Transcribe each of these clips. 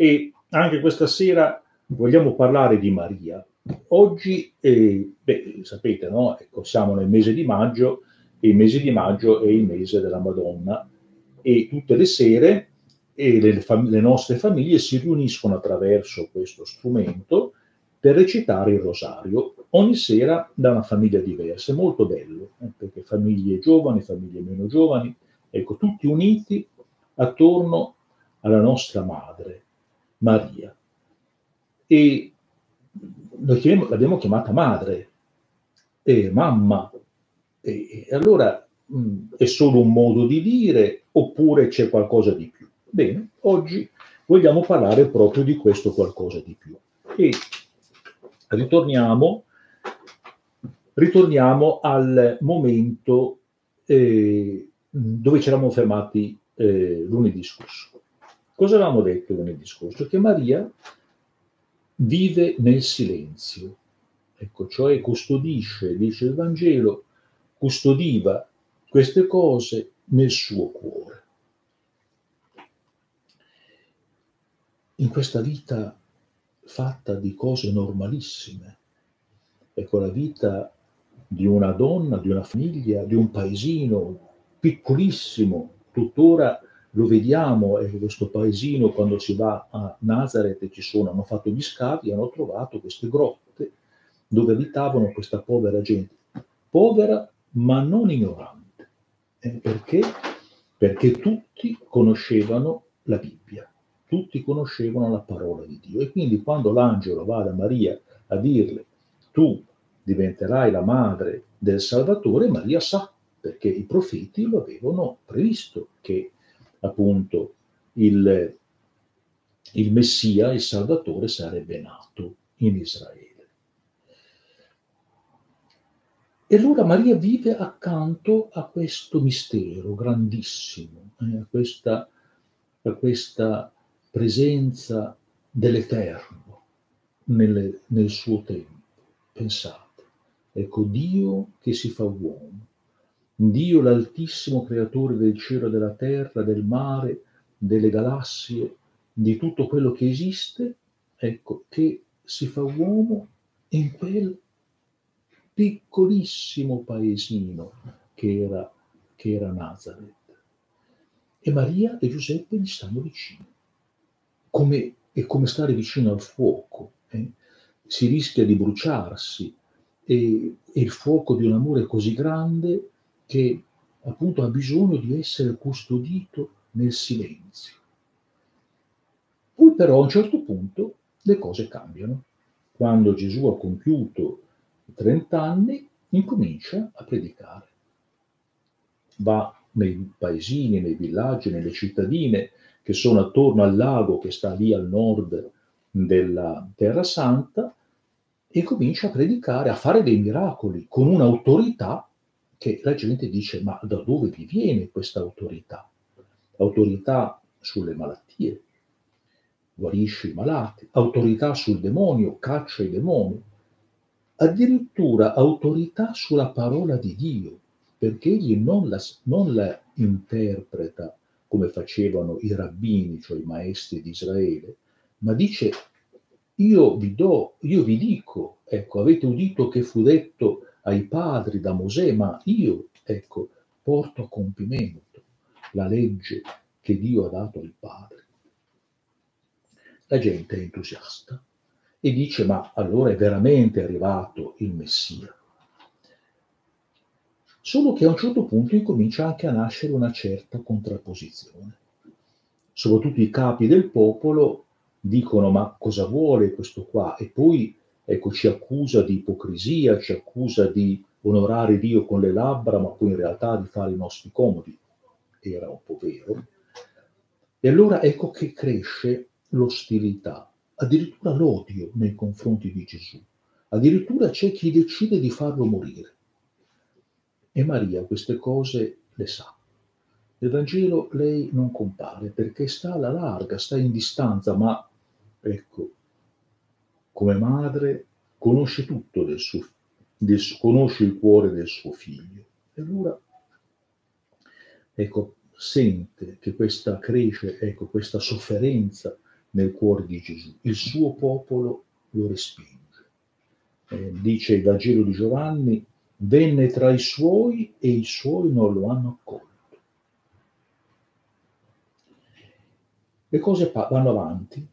e anche questa sera vogliamo parlare di Maria. Oggi, eh, beh, sapete, no? Ecco, siamo nel mese di maggio e il mese di maggio è il mese della Madonna e tutte le sere e le, fam- le nostre famiglie si riuniscono attraverso questo strumento per recitare il rosario ogni sera da una famiglia diversa. È molto bello, eh, perché famiglie giovani, famiglie meno giovani, ecco, tutti uniti attorno alla nostra madre, Maria. E noi l'abbiamo chiamata madre, e mamma. E, e allora mh, è solo un modo di dire oppure c'è qualcosa di più? Bene, oggi vogliamo parlare proprio di questo qualcosa di più. E ritorniamo ritorniamo al momento eh, dove ci eravamo fermati eh, lunedì scorso. Cosa avevamo detto lunedì scorso? Che Maria vive nel silenzio, ecco, cioè custodisce, dice il Vangelo, custodiva queste cose nel suo cuore. In questa vita fatta di cose normalissime, ecco la vita di una donna, di una famiglia, di un paesino piccolissimo, tuttora lo vediamo, è questo paesino quando si va a Nazareth e ci sono, hanno fatto gli scavi, hanno trovato queste grotte dove abitavano questa povera gente, povera ma non ignorante. Eh, perché? Perché tutti conoscevano la Bibbia, tutti conoscevano la parola di Dio e quindi quando l'angelo va da Maria a dirle tu diventerai la madre del Salvatore, Maria sa, perché i profeti lo avevano previsto, che appunto il, il Messia, il Salvatore, sarebbe nato in Israele. E allora Maria vive accanto a questo mistero grandissimo, eh, a, questa, a, questa, presenza dell'Eterno nel, nel suo tempo. Pensate. Ecco Dio che si fa uomo, Dio l'altissimo creatore del cielo e della terra, del mare, delle galassie, di tutto quello che esiste, ecco che si fa uomo in quel piccolissimo paesino che era, che era Nazareth. E Maria e Giuseppe gli stanno vicino, come, è come stare vicino al fuoco. Eh? Si rischia di bruciarsi, e, e il fuoco di un amore così grande che appunto ha bisogno di essere custodito nel silenzio. Poi però a un certo punto le cose cambiano. Quando Gesù ha compiuto 30 anni, incomincia a predicare. Va nei paesini, nei villaggi, nelle cittadine che sono attorno al lago che sta lì al nord della Terra Santa e comincia a predicare, a fare dei miracoli con un'autorità che la gente dice ma da dove vi viene questa autorità? Autorità sulle malattie, guarisce i malati, autorità sul demonio, caccia i demoni, addirittura autorità sulla parola di Dio, perché egli non la, non la interpreta come facevano i rabbini, cioè i maestri di Israele, ma dice io vi do, io vi dico, ecco, avete udito che fu detto ai padri da Mosè, ma io, ecco, porto a compimento la legge che Dio ha dato ai padri. La gente è entusiasta e dice, ma allora è veramente arrivato il Messia. Solo che a un certo punto incomincia anche a nascere una certa contrapposizione. Soprattutto i capi del popolo dicono ma cosa vuole questo qua? E poi ecco, ci accusa di ipocrisia, ci accusa di onorare Dio con le labbra, ma poi in realtà di fare i nostri comodi. Era un po' vero. E allora ecco che cresce l'ostilità, addirittura l'odio nei confronti di Gesù. Addirittura c'è chi decide di farlo morire. E Maria queste cose le sa. Nel Vangelo lei non compare perché sta alla larga, sta in distanza, ma ecco, come madre conosce tutto del suo, del, conosce il cuore del suo figlio. E allora, ecco, sente che questa cresce, ecco, questa sofferenza nel cuore di Gesù. Il suo popolo lo respinge. Eh, dice il Vangelo di Giovanni, venne tra i suoi e i suoi non lo hanno accolto. Le cose vanno avanti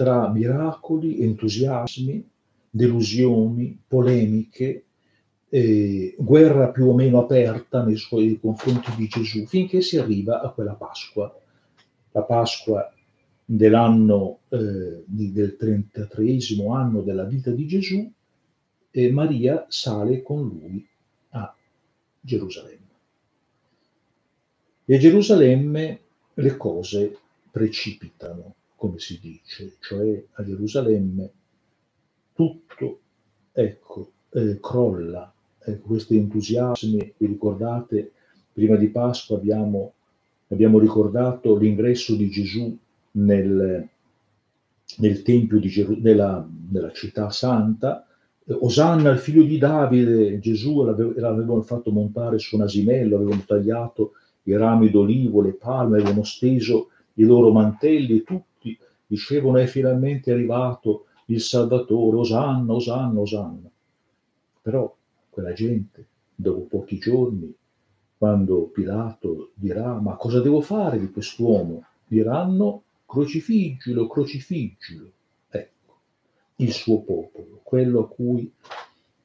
tra miracoli, entusiasmi, delusioni, polemiche, eh, guerra più o meno aperta nei suoi confronti di Gesù, finché si arriva a quella Pasqua, la Pasqua dell'anno eh, del 33 anno della vita di Gesù, e Maria sale con lui a Gerusalemme. E a Gerusalemme le cose precipitano, come si dice, cioè a Gerusalemme tutto, ecco, eh, crolla. Ecco, questi entusiasmi, vi ricordate, prima di Pasqua abbiamo, abbiamo ricordato l'ingresso di Gesù nel, nel Tempio di Geru- della, della città santa, Osanna, il figlio di Davide, Gesù l'avevano fatto montare su un asinello, avevano tagliato i rami d'olivo, le palme, avevano steso i loro mantelli tutti dicevano è finalmente arrivato il Salvatore, Osanna, Osanna, Osanna. Però quella gente, dopo pochi giorni, quando Pilato dirà ma cosa devo fare di quest'uomo? Diranno crocifiggilo, crocifiggilo. Ecco, il suo popolo, quello a cui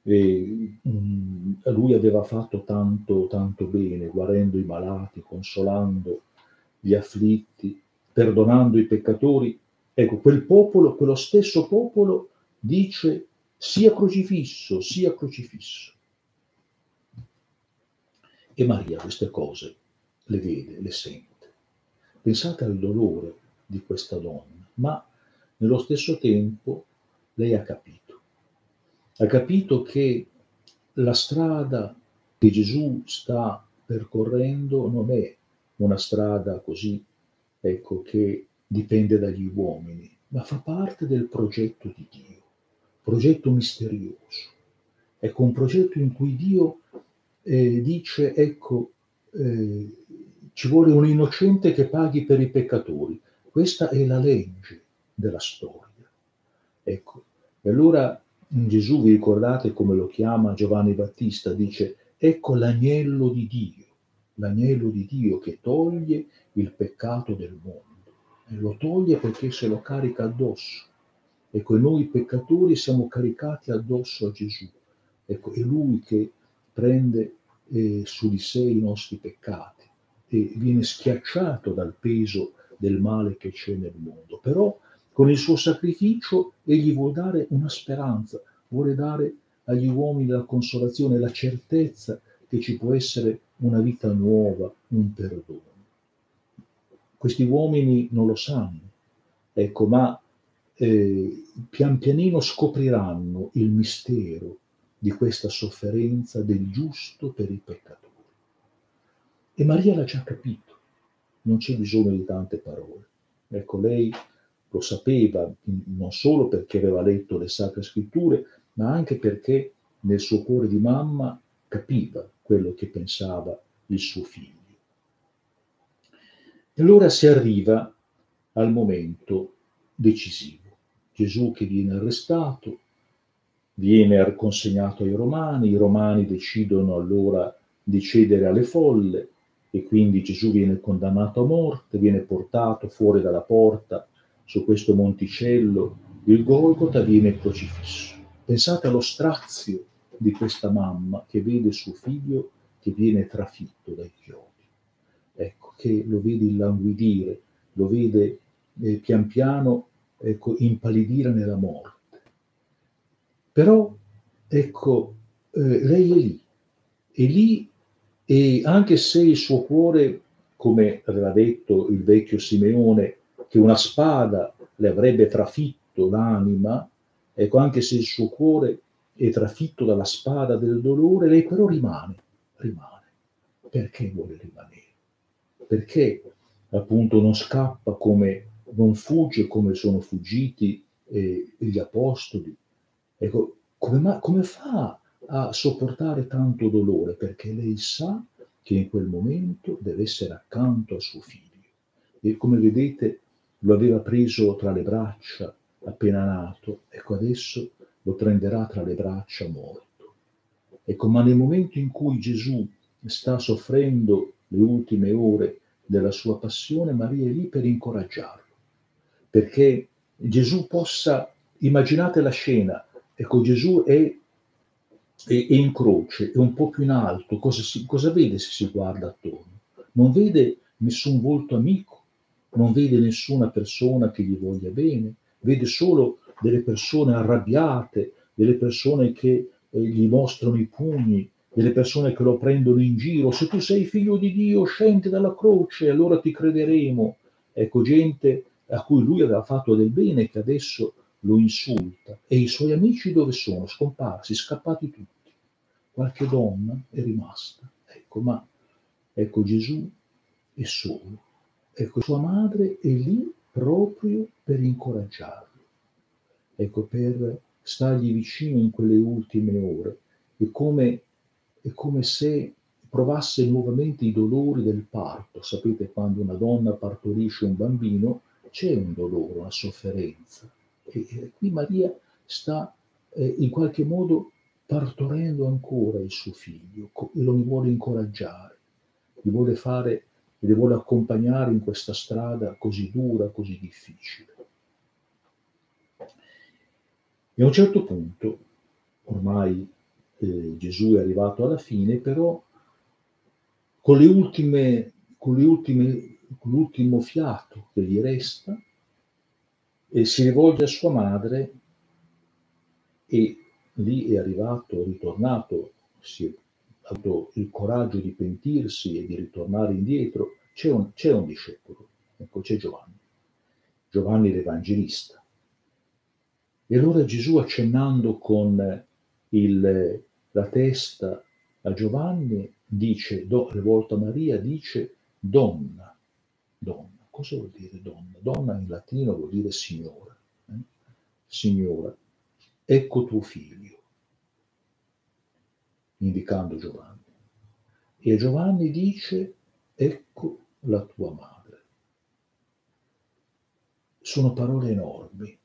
eh, lui aveva fatto tanto, tanto bene, guarendo i malati, consolando gli afflitti, perdonando i peccatori. Ecco, quel popolo, quello stesso popolo dice sia crocifisso, sia crocifisso. E Maria queste cose le vede, le sente. Pensate al dolore di questa donna, ma nello stesso tempo lei ha capito. Ha capito che la strada che Gesù sta percorrendo non è una strada così ecco, che dipende dagli uomini, ma fa parte del progetto di Dio, progetto misterioso. Ecco, un progetto in cui Dio eh, dice, ecco, eh, ci vuole un innocente che paghi per i peccatori. Questa è la legge della storia. Ecco, e allora Gesù, vi ricordate come lo chiama Giovanni Battista, dice, ecco l'agnello di Dio, l'agnello di Dio che toglie il peccato del mondo. E lo toglie perché se lo carica addosso. Ecco, noi peccatori siamo caricati addosso a Gesù. Ecco, è Lui che prende eh, su di sé i nostri peccati e viene schiacciato dal peso del male che c'è nel mondo. Però con il suo sacrificio egli vuole dare una speranza, vuole dare agli uomini la consolazione, la certezza che ci può essere una vita nuova, un perdono. Questi uomini non lo sanno, ecco, ma eh, pian pianino scopriranno il mistero di questa sofferenza del giusto per i peccatori. E Maria l'ha già capito, non c'è bisogno di tante parole. Ecco, lei lo sapeva non solo perché aveva letto le sacre scritture, ma anche perché nel suo cuore di mamma capiva quello che pensava il suo figlio. E allora si arriva al momento decisivo. Gesù che viene arrestato, viene consegnato ai romani, i romani decidono allora di cedere alle folle e quindi Gesù viene condannato a morte, viene portato fuori dalla porta su questo monticello, il Golgota viene crocifisso. Pensate allo strazio di questa mamma che vede suo figlio che viene trafitto dai chiodi che lo vede illanguidire, lo vede eh, pian piano ecco, impallidire nella morte. Però, ecco, eh, lei è lì, è lì e anche se il suo cuore, come aveva detto il vecchio Simeone, che una spada le avrebbe trafitto l'anima, ecco, anche se il suo cuore è trafitto dalla spada del dolore, lei però rimane, rimane. Perché vuole rimanere? Perché appunto non scappa come, non fugge come sono fuggiti eh, gli apostoli? Ecco, come, ma, come fa a sopportare tanto dolore? Perché lei sa che in quel momento deve essere accanto a suo figlio. E come vedete lo aveva preso tra le braccia appena nato, ecco adesso lo prenderà tra le braccia morto. Ecco, ma nel momento in cui Gesù sta soffrendo le ultime ore della sua passione, Maria è lì per incoraggiarlo, perché Gesù possa, immaginate la scena, ecco Gesù è, è, è in croce, è un po' più in alto, cosa, si, cosa vede se si guarda attorno? Non vede nessun volto amico, non vede nessuna persona che gli voglia bene, vede solo delle persone arrabbiate, delle persone che eh, gli mostrano i pugni, delle persone che lo prendono in giro. Se tu sei figlio di Dio, scendi dalla croce, allora ti crederemo. Ecco, gente a cui lui aveva fatto del bene che adesso lo insulta. E i suoi amici dove sono? Scomparsi, scappati tutti. Qualche donna è rimasta. Ecco, ma ecco Gesù è solo. Ecco, sua madre è lì proprio per incoraggiarlo. Ecco, per stargli vicino in quelle ultime ore. È come, è come se provasse nuovamente i dolori del parto. Sapete, quando una donna partorisce un bambino, c'è un dolore, una sofferenza. E, e qui Maria sta eh, in qualche modo partorendo ancora il suo figlio e lo vuole incoraggiare, gli vuole fare, gli vuole accompagnare in questa strada così dura, così difficile. E a un certo punto, ormai eh, Gesù è arrivato alla fine, però con, le ultime, con, le ultime, con l'ultimo fiato che gli resta, e si rivolge a sua madre e lì è arrivato, ritornato, si è avuto il coraggio di pentirsi e di ritornare indietro, c'è un, c'è un discepolo, ecco c'è Giovanni, Giovanni l'Evangelista. E allora Gesù accennando con il, la testa a Giovanni dice, do, rivolto a Maria, dice donna, donna. Cosa vuol dire donna? Donna in latino vuol dire signora. Eh? Signora, ecco tuo figlio, indicando Giovanni. E Giovanni dice, ecco la tua madre. Sono parole enormi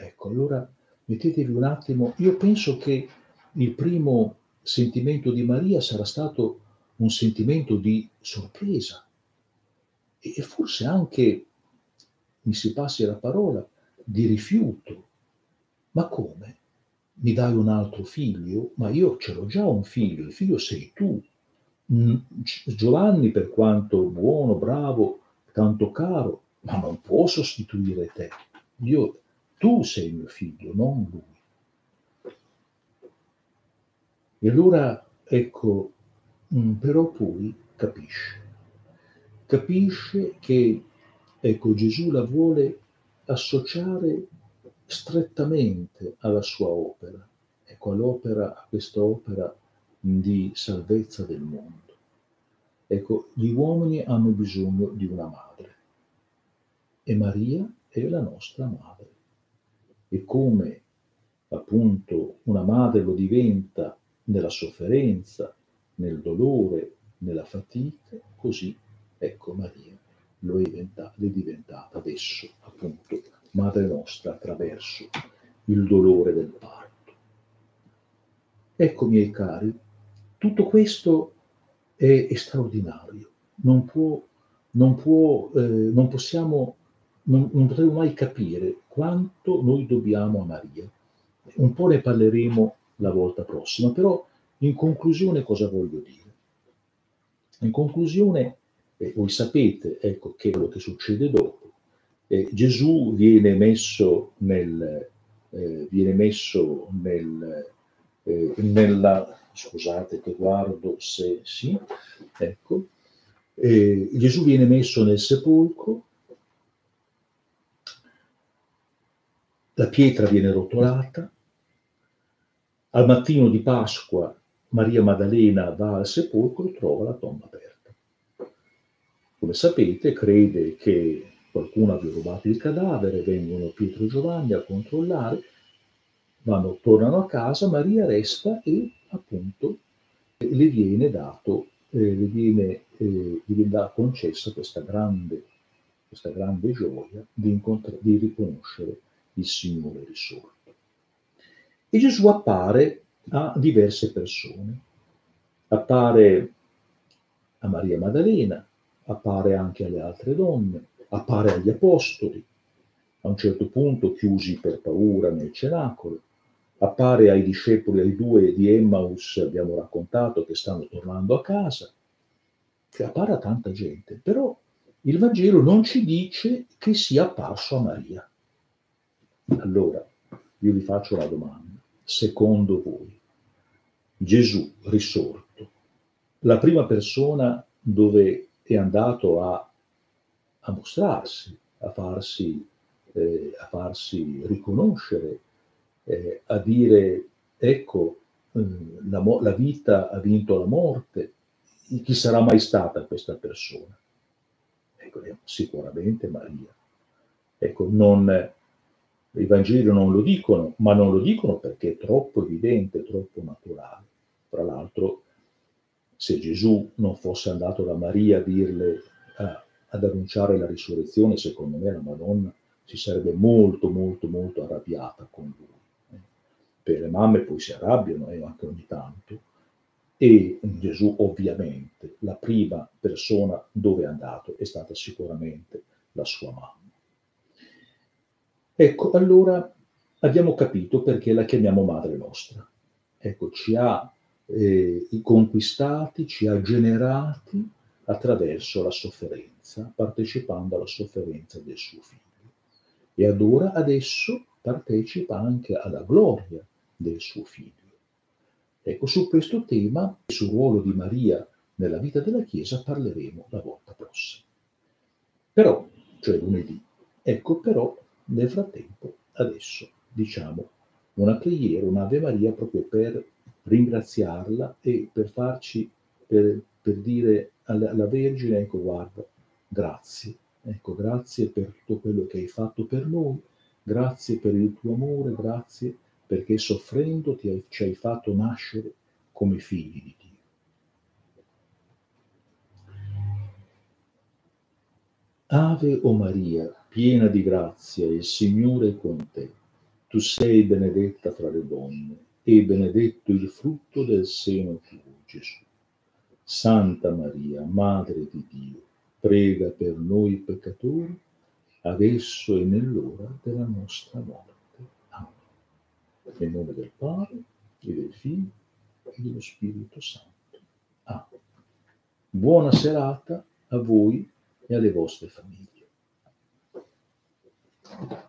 Ecco, allora mettetevi un attimo, io penso che il primo sentimento di Maria sarà stato un sentimento di sorpresa e forse anche, mi si passi la parola, di rifiuto. Ma come? Mi dai un altro figlio? Ma io ce l'ho già un figlio, il figlio sei tu. Mm, Giovanni, per quanto buono, bravo, tanto caro, ma non può sostituire te. Io tu sei mio figlio, non lui. E allora, ecco, mm, però poi capisce. Capisce che, ecco, Gesù la vuole associare strettamente alla sua opera, ecco, all'opera, a questa opera di salvezza del mondo. Ecco, gli uomini hanno bisogno di una madre e Maria è la nostra madre e come appunto una madre lo diventa nella sofferenza, nel dolore, nella fatica, così ecco Maria lo è diventata, è diventata adesso appunto madre nostra attraverso il dolore del parto. Ecco miei cari, tutto questo è, è straordinario, non, può, non, può, eh, non possiamo non, non potremo mai capire quanto noi dobbiamo a Maria. Un po' ne parleremo la volta prossima, però in conclusione cosa voglio dire? In conclusione, eh, voi sapete, ecco, che quello che succede dopo. Eh, Gesù viene messo nel, eh, viene messo nel, eh, nella, scusate che guardo se sì, ecco, eh, Gesù viene messo nel sepolcro la pietra viene rotolata, al mattino di Pasqua Maria Maddalena va al sepolcro e trova la tomba aperta. Come sapete, crede che qualcuno abbia rubato il cadavere, vengono Pietro e Giovanni a controllare, vanno, tornano a casa, Maria resta e appunto le viene dato, eh, le viene, eh, viene concessa questa grande, questa grande gioia di, di riconoscere il Signore risorto. E Gesù appare a diverse persone. Appare a Maria Maddalena, appare anche alle altre donne, appare agli apostoli, a un certo punto chiusi per paura nel cenacolo, appare ai discepoli, ai due di Emmaus, abbiamo raccontato che stanno tornando a casa, che appare a tanta gente, però il Vangelo non ci dice che sia apparso a Maria. Allora, io vi faccio la domanda, secondo voi, Gesù risorto, la prima persona dove è andato a, a mostrarsi, a farsi, eh, a farsi riconoscere, eh, a dire ecco eh, la, la, vita ha vinto la morte, chi sarà mai stata questa persona? Ecco, sicuramente Maria. Ecco, non, i Vangeli non lo dicono, ma non lo dicono perché è troppo evidente, troppo naturale. Tra l'altro, se Gesù non fosse andato da Maria a dirle, a, ad annunciare la risurrezione, secondo me la Madonna si sarebbe molto, molto, molto arrabbiata con lui. Per le mamme poi si arrabbiano eh, anche ogni tanto. E Gesù, ovviamente, la prima persona dove è andato è stata sicuramente la sua mamma. Ecco, allora abbiamo capito perché la chiamiamo madre nostra. Ecco, ci ha eh, conquistati, ci ha generati attraverso la sofferenza, partecipando alla sofferenza del suo figlio. E allora adesso partecipa anche alla gloria del suo figlio. Ecco, su questo tema, sul ruolo di Maria nella vita della Chiesa, parleremo la volta prossima. Però, cioè lunedì, ecco però, nel frattempo, adesso diciamo una preghiera, un'Ave Maria proprio per ringraziarla e per farci, per, per dire alla, Vergine, ecco guarda, grazie, ecco grazie per tutto quello che hai fatto per noi, grazie per il tuo amore, grazie perché soffrendo ti hai, ci hai fatto nascere come figli di Dio. Ave o Maria, piena di grazia, il Signore è con te. Tu sei benedetta fra le donne e benedetto il frutto del seno tuo, Gesù. Santa Maria, Madre di Dio, prega per noi peccatori, adesso e nell'ora della nostra morte. Amen. Nel nome del Padre, e del Figlio, e dello Spirito Santo. Amen. Buona serata a voi e alle vostre famiglie. Thank you.